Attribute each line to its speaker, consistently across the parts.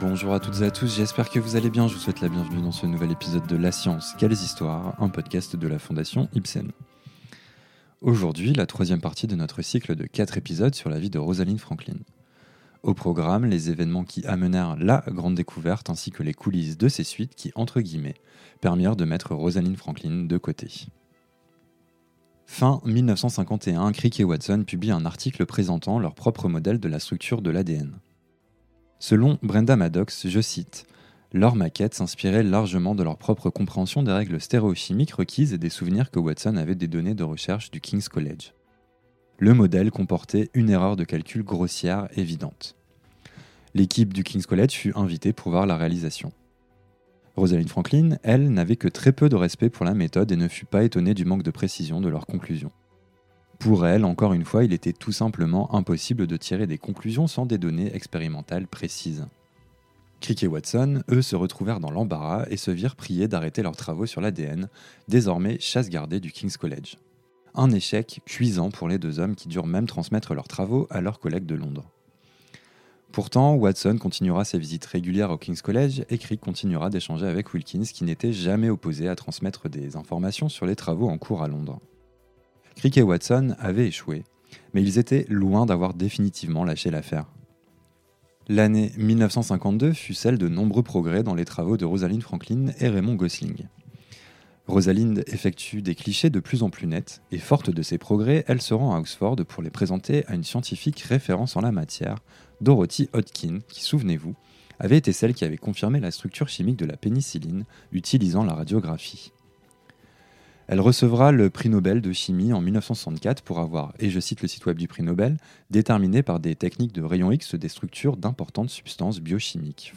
Speaker 1: Bonjour à toutes et à tous, j'espère que vous allez bien. Je vous souhaite la bienvenue dans ce nouvel épisode de La Science, Quelles Histoires, un podcast de la Fondation Ibsen. Aujourd'hui, la troisième partie de notre cycle de quatre épisodes sur la vie de Rosalind Franklin. Au programme, les événements qui amenèrent la grande découverte ainsi que les coulisses de ces suites qui, entre guillemets, permirent de mettre Rosalind Franklin de côté. Fin 1951, Crick et Watson publient un article présentant leur propre modèle de la structure de l'ADN. Selon Brenda Maddox, je cite, leur maquette s'inspirait largement de leur propre compréhension des règles stéréochimiques requises et des souvenirs que Watson avait des données de recherche du King's College. Le modèle comportait une erreur de calcul grossière évidente. L'équipe du King's College fut invitée pour voir la réalisation. Rosalind Franklin, elle, n'avait que très peu de respect pour la méthode et ne fut pas étonnée du manque de précision de leurs conclusions. Pour elle, encore une fois, il était tout simplement impossible de tirer des conclusions sans des données expérimentales précises. Crick et Watson, eux, se retrouvèrent dans l'embarras et se virent prier d'arrêter leurs travaux sur l'ADN, désormais chasse gardée du King's College. Un échec cuisant pour les deux hommes qui durent même transmettre leurs travaux à leurs collègues de Londres. Pourtant, Watson continuera ses visites régulières au King's College et Crick continuera d'échanger avec Wilkins qui n'était jamais opposé à transmettre des informations sur les travaux en cours à Londres. Crick et Watson avaient échoué, mais ils étaient loin d'avoir définitivement lâché l'affaire. L'année 1952 fut celle de nombreux progrès dans les travaux de Rosalind Franklin et Raymond Gosling. Rosalind effectue des clichés de plus en plus nets, et forte de ces progrès, elle se rend à Oxford pour les présenter à une scientifique référence en la matière, Dorothy Hodgkin, qui, souvenez-vous, avait été celle qui avait confirmé la structure chimique de la pénicilline utilisant la radiographie. Elle recevra le prix Nobel de chimie en 1964 pour avoir, et je cite le site web du prix Nobel, déterminé par des techniques de rayon X des structures d'importantes substances biochimiques.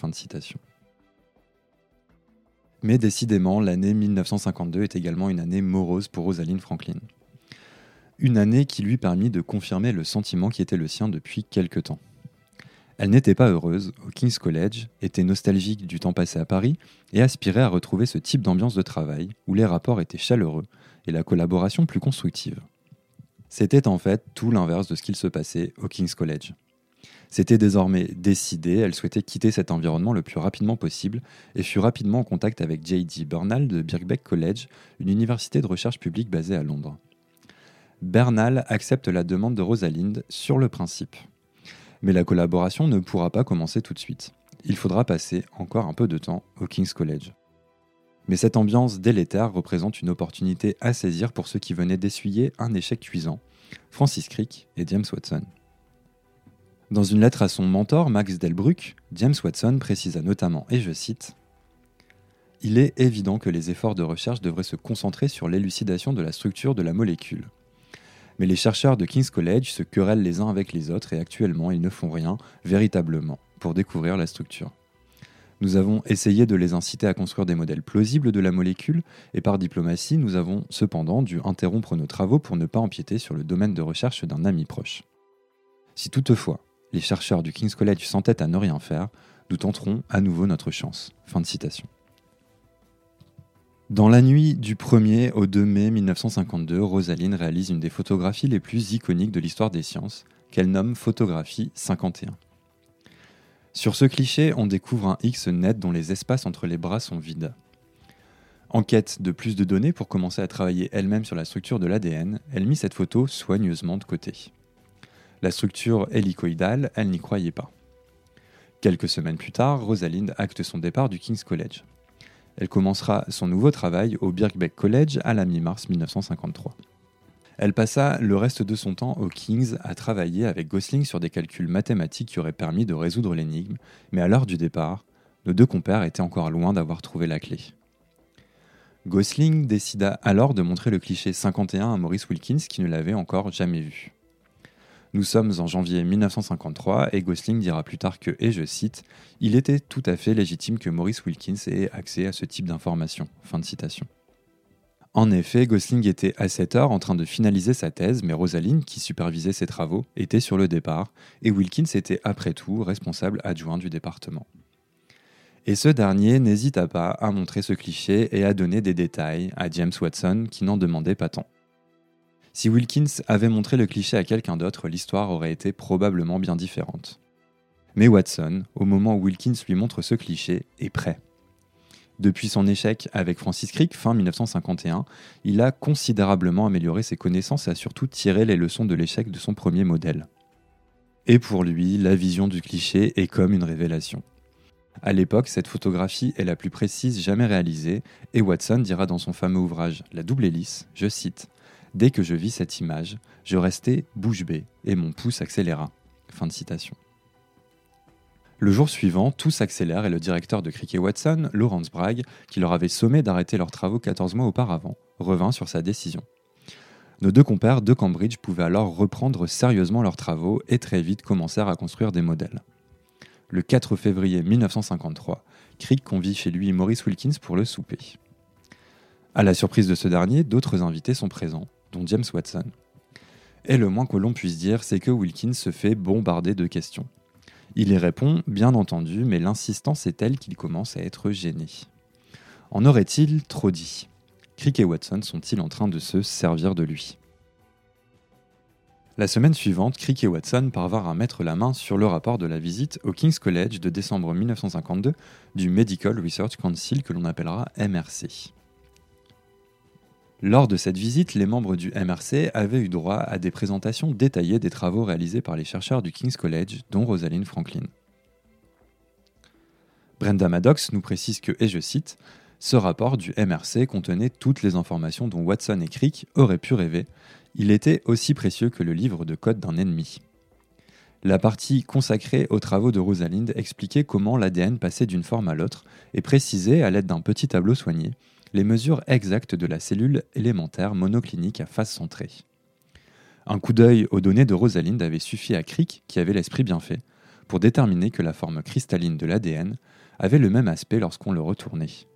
Speaker 1: Mais décidément, l'année 1952 est également une année morose pour Rosalind Franklin. Une année qui lui permit de confirmer le sentiment qui était le sien depuis quelque temps. Elle n'était pas heureuse au King's College, était nostalgique du temps passé à Paris et aspirait à retrouver ce type d'ambiance de travail où les rapports étaient chaleureux et la collaboration plus constructive. C'était en fait tout l'inverse de ce qu'il se passait au King's College. C'était désormais décidé, elle souhaitait quitter cet environnement le plus rapidement possible et fut rapidement en contact avec J.D. Bernal de Birkbeck College, une université de recherche publique basée à Londres. Bernal accepte la demande de Rosalind sur le principe. Mais la collaboration ne pourra pas commencer tout de suite. Il faudra passer encore un peu de temps au King's College. Mais cette ambiance délétère représente une opportunité à saisir pour ceux qui venaient d'essuyer un échec cuisant, Francis Crick et James Watson. Dans une lettre à son mentor, Max Delbruck, James Watson précisa notamment, et je cite, Il est évident que les efforts de recherche devraient se concentrer sur l'élucidation de la structure de la molécule. Mais les chercheurs de King's College se querellent les uns avec les autres et actuellement ils ne font rien, véritablement, pour découvrir la structure. Nous avons essayé de les inciter à construire des modèles plausibles de la molécule, et par diplomatie, nous avons cependant dû interrompre nos travaux pour ne pas empiéter sur le domaine de recherche d'un ami proche. Si toutefois les chercheurs du King's College s'entêtent à ne rien faire, nous tenterons à nouveau notre chance. Fin de citation. Dans la nuit du 1er au 2 mai 1952, Rosaline réalise une des photographies les plus iconiques de l'histoire des sciences, qu'elle nomme photographie 51. Sur ce cliché, on découvre un X net dont les espaces entre les bras sont vides. En quête de plus de données pour commencer à travailler elle-même sur la structure de l'ADN, elle mit cette photo soigneusement de côté. La structure hélicoïdale, elle n'y croyait pas. Quelques semaines plus tard, Rosalind acte son départ du King's College. Elle commencera son nouveau travail au Birkbeck College à la mi-mars 1953. Elle passa le reste de son temps au King's à travailler avec Gosling sur des calculs mathématiques qui auraient permis de résoudre l'énigme, mais à l'heure du départ, nos deux compères étaient encore loin d'avoir trouvé la clé. Gosling décida alors de montrer le cliché 51 à Maurice Wilkins qui ne l'avait encore jamais vu. Nous sommes en janvier 1953 et Gosling dira plus tard que, et je cite, Il était tout à fait légitime que Maurice Wilkins ait accès à ce type d'informations. En effet, Gosling était à cette heure en train de finaliser sa thèse, mais Rosaline, qui supervisait ses travaux, était sur le départ, et Wilkins était après tout responsable adjoint du département. Et ce dernier n'hésita pas à montrer ce cliché et à donner des détails à James Watson qui n'en demandait pas tant. Si Wilkins avait montré le cliché à quelqu'un d'autre, l'histoire aurait été probablement bien différente. Mais Watson, au moment où Wilkins lui montre ce cliché, est prêt. Depuis son échec avec Francis Crick fin 1951, il a considérablement amélioré ses connaissances et a surtout tiré les leçons de l'échec de son premier modèle. Et pour lui, la vision du cliché est comme une révélation. À l'époque, cette photographie est la plus précise jamais réalisée, et Watson dira dans son fameux ouvrage La double hélice, je cite Dès que je vis cette image, je restais bouche bée et mon pouce accéléra. Le jour suivant, tout s'accélère et le directeur de Cricket Watson, Lawrence Bragg, qui leur avait sommé d'arrêter leurs travaux 14 mois auparavant, revint sur sa décision. Nos deux compères de Cambridge pouvaient alors reprendre sérieusement leurs travaux et très vite commencèrent à construire des modèles. Le 4 février 1953, Crick convie chez lui Maurice Wilkins pour le souper. À la surprise de ce dernier, d'autres invités sont présents, dont James Watson. Et le moins que l'on puisse dire, c'est que Wilkins se fait bombarder de questions. Il y répond, bien entendu, mais l'insistance est telle qu'il commence à être gêné. En aurait-il trop dit? Crick et Watson sont-ils en train de se servir de lui? La semaine suivante, Crick et Watson parvinrent à mettre la main sur le rapport de la visite au King's College de décembre 1952 du Medical Research Council que l'on appellera MRC. Lors de cette visite, les membres du MRC avaient eu droit à des présentations détaillées des travaux réalisés par les chercheurs du King's College, dont Rosalind Franklin. Brenda Maddox nous précise que, et je cite, ce rapport du MRC contenait toutes les informations dont Watson et Crick auraient pu rêver. Il était aussi précieux que le livre de code d'un ennemi. La partie consacrée aux travaux de Rosalind expliquait comment l'ADN passait d'une forme à l'autre et précisait, à l'aide d'un petit tableau soigné, les mesures exactes de la cellule élémentaire monoclinique à face centrée. Un coup d'œil aux données de Rosalind avait suffi à Crick, qui avait l'esprit bien fait, pour déterminer que la forme cristalline de l'ADN avait le même aspect lorsqu'on le retournait.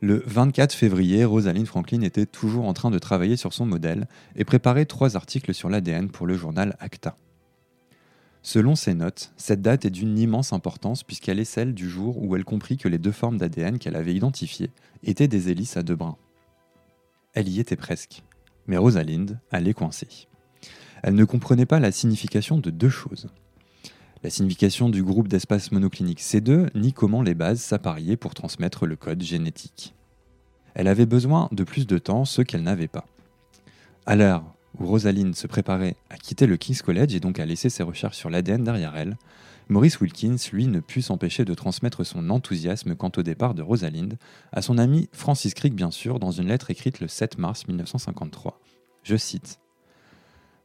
Speaker 1: Le 24 février, Rosalind Franklin était toujours en train de travailler sur son modèle et préparait trois articles sur l'ADN pour le journal ACTA. Selon ses notes, cette date est d'une immense importance puisqu'elle est celle du jour où elle comprit que les deux formes d'ADN qu'elle avait identifiées étaient des hélices à deux brins. Elle y était presque, mais Rosalind allait coincer. Elle ne comprenait pas la signification de deux choses. La signification du groupe d'espace monoclinique C2, ni comment les bases s'appariaient pour transmettre le code génétique. Elle avait besoin de plus de temps, ce qu'elle n'avait pas. L'heure où Rosalind se préparait à quitter le King's College et donc à laisser ses recherches sur l'ADN derrière elle, Maurice Wilkins, lui, ne put s'empêcher de transmettre son enthousiasme quant au départ de Rosalind à son ami Francis Crick, bien sûr, dans une lettre écrite le 7 mars 1953. Je cite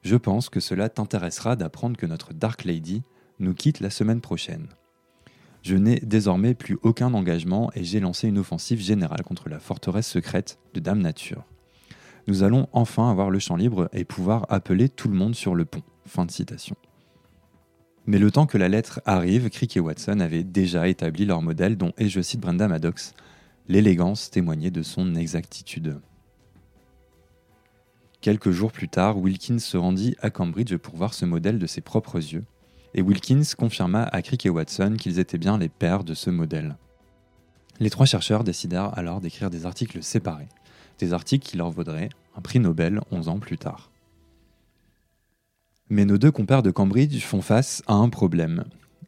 Speaker 1: Je pense que cela t'intéressera d'apprendre que notre Dark Lady nous quitte la semaine prochaine. Je n'ai désormais plus aucun engagement et j'ai lancé une offensive générale contre la forteresse secrète de Dame Nature nous allons enfin avoir le champ libre et pouvoir appeler tout le monde sur le pont. Fin de citation. Mais le temps que la lettre arrive, Crick et Watson avaient déjà établi leur modèle dont, et je cite Brenda Maddox, l'élégance témoignait de son exactitude. Quelques jours plus tard, Wilkins se rendit à Cambridge pour voir ce modèle de ses propres yeux, et Wilkins confirma à Crick et Watson qu'ils étaient bien les pères de ce modèle. Les trois chercheurs décidèrent alors d'écrire des articles séparés, articles qui leur vaudraient un prix Nobel 11 ans plus tard. Mais nos deux compères de Cambridge font face à un problème.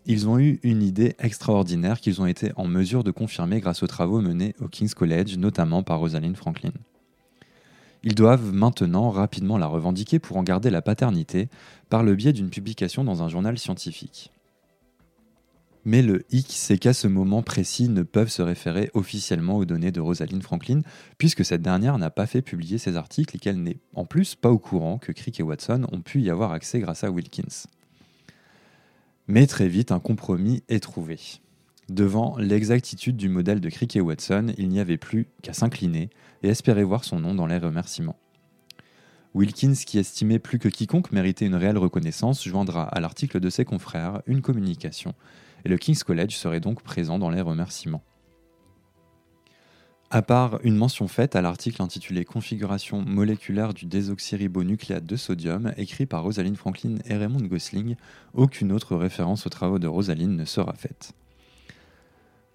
Speaker 1: Ils ont eu une idée extraordinaire qu'ils ont été en mesure de confirmer grâce aux travaux menés au King's College, notamment par Rosalind Franklin. Ils doivent maintenant rapidement la revendiquer pour en garder la paternité par le biais d'une publication dans un journal scientifique. Mais le hic, c'est qu'à ce moment précis ne peuvent se référer officiellement aux données de Rosalind Franklin, puisque cette dernière n'a pas fait publier ses articles et qu'elle n'est en plus pas au courant que Crick et Watson ont pu y avoir accès grâce à Wilkins. Mais très vite, un compromis est trouvé. Devant l'exactitude du modèle de Crick et Watson, il n'y avait plus qu'à s'incliner et espérer voir son nom dans les remerciements. Wilkins, qui estimait plus que quiconque méritait une réelle reconnaissance, joindra à l'article de ses confrères une communication et le King's College serait donc présent dans les remerciements. À part une mention faite à l'article intitulé Configuration moléculaire du désoxyribonucléate de sodium, écrit par Rosalind Franklin et Raymond Gosling, aucune autre référence aux travaux de Rosalind ne sera faite.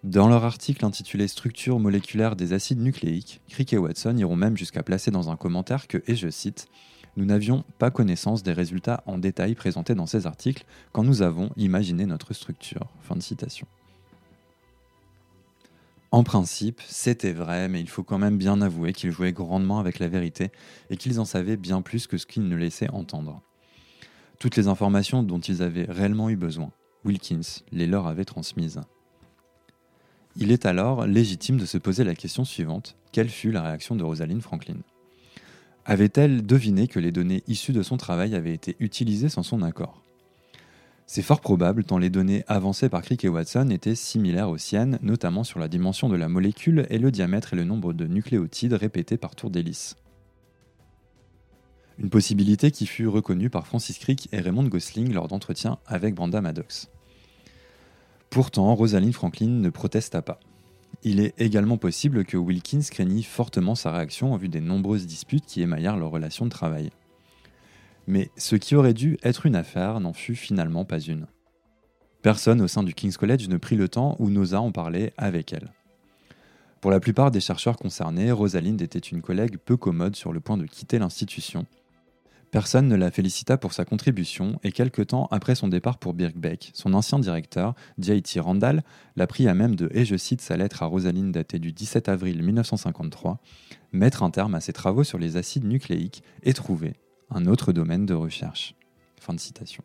Speaker 1: Dans leur article intitulé Structure moléculaire des acides nucléiques, Crick et Watson iront même jusqu'à placer dans un commentaire que, et je cite, nous n'avions pas connaissance des résultats en détail présentés dans ces articles quand nous avons imaginé notre structure. Fin de citation. En principe, c'était vrai, mais il faut quand même bien avouer qu'ils jouaient grandement avec la vérité et qu'ils en savaient bien plus que ce qu'ils ne laissaient entendre. Toutes les informations dont ils avaient réellement eu besoin, Wilkins les leur avait transmises. Il est alors légitime de se poser la question suivante quelle fut la réaction de Rosalind Franklin? Avait-elle deviné que les données issues de son travail avaient été utilisées sans son accord? C'est fort probable tant les données avancées par Crick et Watson étaient similaires aux siennes, notamment sur la dimension de la molécule et le diamètre et le nombre de nucléotides répétés par tour d'hélice. Une possibilité qui fut reconnue par Francis Crick et Raymond Gosling lors d'entretiens avec Brenda Maddox. Pourtant, Rosalind Franklin ne protesta pas. Il est également possible que Wilkins craignît fortement sa réaction en vue des nombreuses disputes qui émaillèrent leur relation de travail mais ce qui aurait dû être une affaire n'en fut finalement pas une. Personne au sein du King's College ne prit le temps ou n'osa en parler avec elle. Pour la plupart des chercheurs concernés, Rosalind était une collègue peu commode sur le point de quitter l'institution. Personne ne la félicita pour sa contribution et quelque temps après son départ pour Birkbeck, son ancien directeur, J.T. Randall, l'a pris à même de, et je cite sa lettre à Rosalind datée du 17 avril 1953, mettre un terme à ses travaux sur les acides nucléiques et trouver, un autre domaine de recherche. Fin de citation.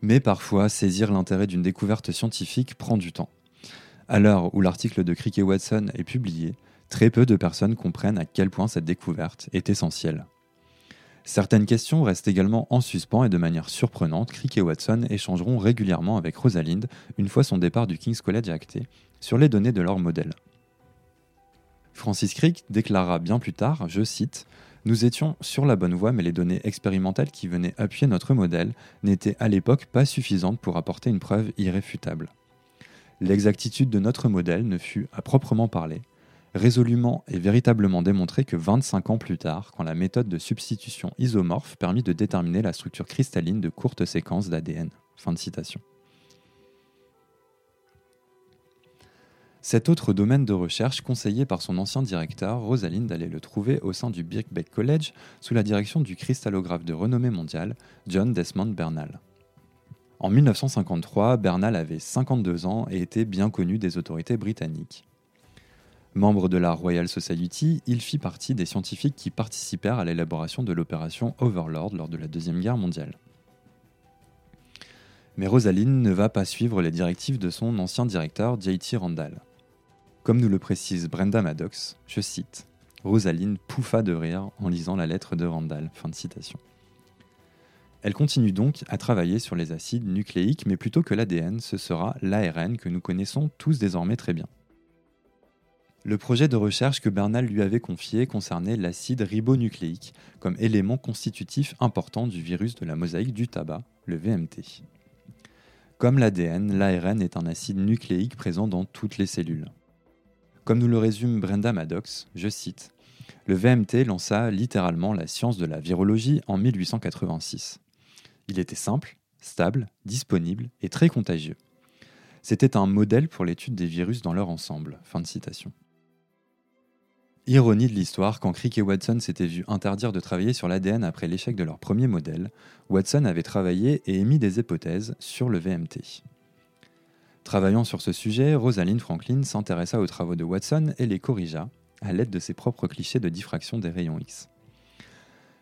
Speaker 1: Mais parfois, saisir l'intérêt d'une découverte scientifique prend du temps. À l'heure où l'article de Crick et Watson est publié, très peu de personnes comprennent à quel point cette découverte est essentielle. Certaines questions restent également en suspens et de manière surprenante, Crick et Watson échangeront régulièrement avec Rosalind, une fois son départ du King's College acté, sur les données de leur modèle. Francis Crick déclara bien plus tard, je cite, nous étions sur la bonne voie, mais les données expérimentales qui venaient appuyer notre modèle n'étaient à l'époque pas suffisantes pour apporter une preuve irréfutable. L'exactitude de notre modèle ne fut, à proprement parler, résolument et véritablement démontrée que 25 ans plus tard, quand la méthode de substitution isomorphe permit de déterminer la structure cristalline de courtes séquences d'ADN. Fin. Cet autre domaine de recherche, conseillé par son ancien directeur, Rosalind allait le trouver au sein du Birkbeck College sous la direction du cristallographe de renommée mondiale, John Desmond Bernal. En 1953, Bernal avait 52 ans et était bien connu des autorités britanniques. Membre de la Royal Society, il fit partie des scientifiques qui participèrent à l'élaboration de l'opération Overlord lors de la Deuxième Guerre mondiale. Mais Rosalind ne va pas suivre les directives de son ancien directeur, J.T. Randall. Comme nous le précise Brenda Maddox, je cite Rosaline pouffa de rire en lisant la lettre de Randall. Fin de citation. Elle continue donc à travailler sur les acides nucléiques, mais plutôt que l'ADN, ce sera l'ARN que nous connaissons tous désormais très bien. Le projet de recherche que Bernal lui avait confié concernait l'acide ribonucléique comme élément constitutif important du virus de la mosaïque du tabac, le VMT. Comme l'ADN, l'ARN est un acide nucléique présent dans toutes les cellules. Comme nous le résume Brenda Maddox, je cite Le VMT lança littéralement la science de la virologie en 1886. Il était simple, stable, disponible et très contagieux. C'était un modèle pour l'étude des virus dans leur ensemble. Fin de citation. Ironie de l'histoire, quand Crick et Watson s'étaient vus interdire de travailler sur l'ADN après l'échec de leur premier modèle, Watson avait travaillé et émis des hypothèses sur le VMT. Travaillant sur ce sujet, Rosalind Franklin s'intéressa aux travaux de Watson et les corrigea à l'aide de ses propres clichés de diffraction des rayons X.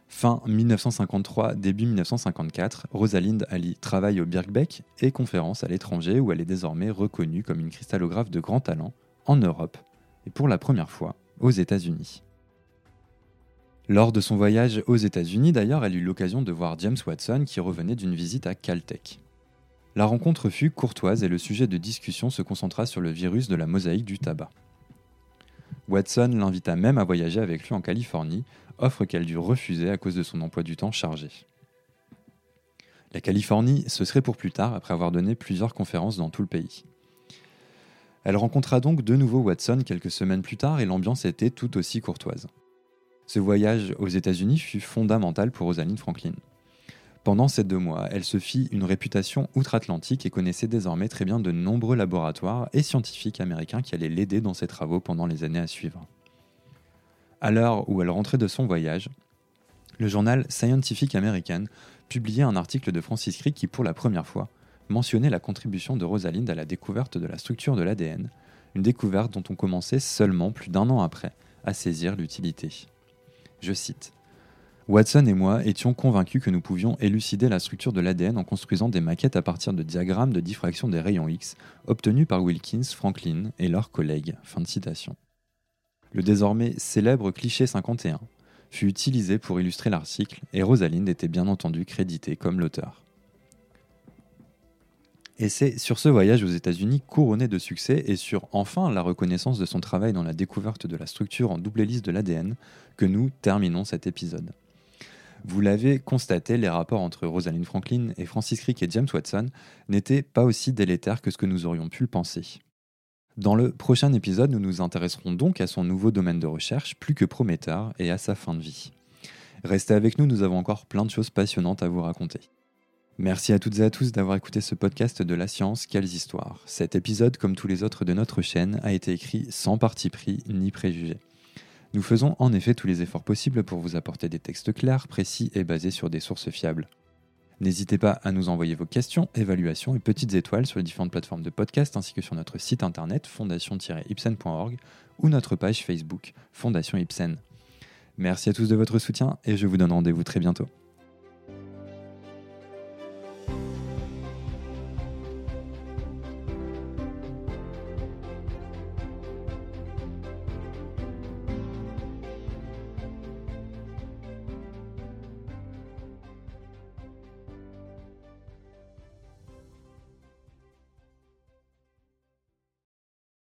Speaker 1: Fin 1953, début 1954, Rosalind allie travail au Birkbeck et conférences à l'étranger où elle est désormais reconnue comme une cristallographe de grand talent en Europe et pour la première fois aux États-Unis. Lors de son voyage aux États-Unis, d'ailleurs, elle eut l'occasion de voir James Watson qui revenait d'une visite à Caltech. La rencontre fut courtoise et le sujet de discussion se concentra sur le virus de la mosaïque du tabac. Watson l'invita même à voyager avec lui en Californie, offre qu'elle dut refuser à cause de son emploi du temps chargé. La Californie, ce serait pour plus tard, après avoir donné plusieurs conférences dans tout le pays. Elle rencontra donc de nouveau Watson quelques semaines plus tard et l'ambiance était tout aussi courtoise. Ce voyage aux États-Unis fut fondamental pour Rosalind Franklin. Pendant ces deux mois, elle se fit une réputation outre-Atlantique et connaissait désormais très bien de nombreux laboratoires et scientifiques américains qui allaient l'aider dans ses travaux pendant les années à suivre. À l'heure où elle rentrait de son voyage, le journal Scientific American publiait un article de Francis Crick qui, pour la première fois, mentionnait la contribution de Rosalind à la découverte de la structure de l'ADN, une découverte dont on commençait seulement plus d'un an après à saisir l'utilité. Je cite Watson et moi étions convaincus que nous pouvions élucider la structure de l'ADN en construisant des maquettes à partir de diagrammes de diffraction des rayons X obtenus par Wilkins, Franklin et leurs collègues. Fin de citation. Le désormais célèbre cliché 51 fut utilisé pour illustrer l'article et Rosalind était bien entendu créditée comme l'auteur. Et c'est sur ce voyage aux États-Unis couronné de succès et sur enfin la reconnaissance de son travail dans la découverte de la structure en double hélice de l'ADN que nous terminons cet épisode. Vous l'avez constaté, les rapports entre Rosalind Franklin et Francis Crick et James Watson n'étaient pas aussi délétères que ce que nous aurions pu le penser. Dans le prochain épisode, nous nous intéresserons donc à son nouveau domaine de recherche, plus que prometteur, et à sa fin de vie. Restez avec nous, nous avons encore plein de choses passionnantes à vous raconter. Merci à toutes et à tous d'avoir écouté ce podcast de La Science, quelles histoires. Cet épisode, comme tous les autres de notre chaîne, a été écrit sans parti pris ni préjugé. Nous faisons en effet tous les efforts possibles pour vous apporter des textes clairs, précis et basés sur des sources fiables. N'hésitez pas à nous envoyer vos questions, évaluations et petites étoiles sur les différentes plateformes de podcast ainsi que sur notre site internet fondation-ipsen.org ou notre page Facebook Fondation Ipsen. Merci à tous de votre soutien et je vous donne rendez-vous très bientôt.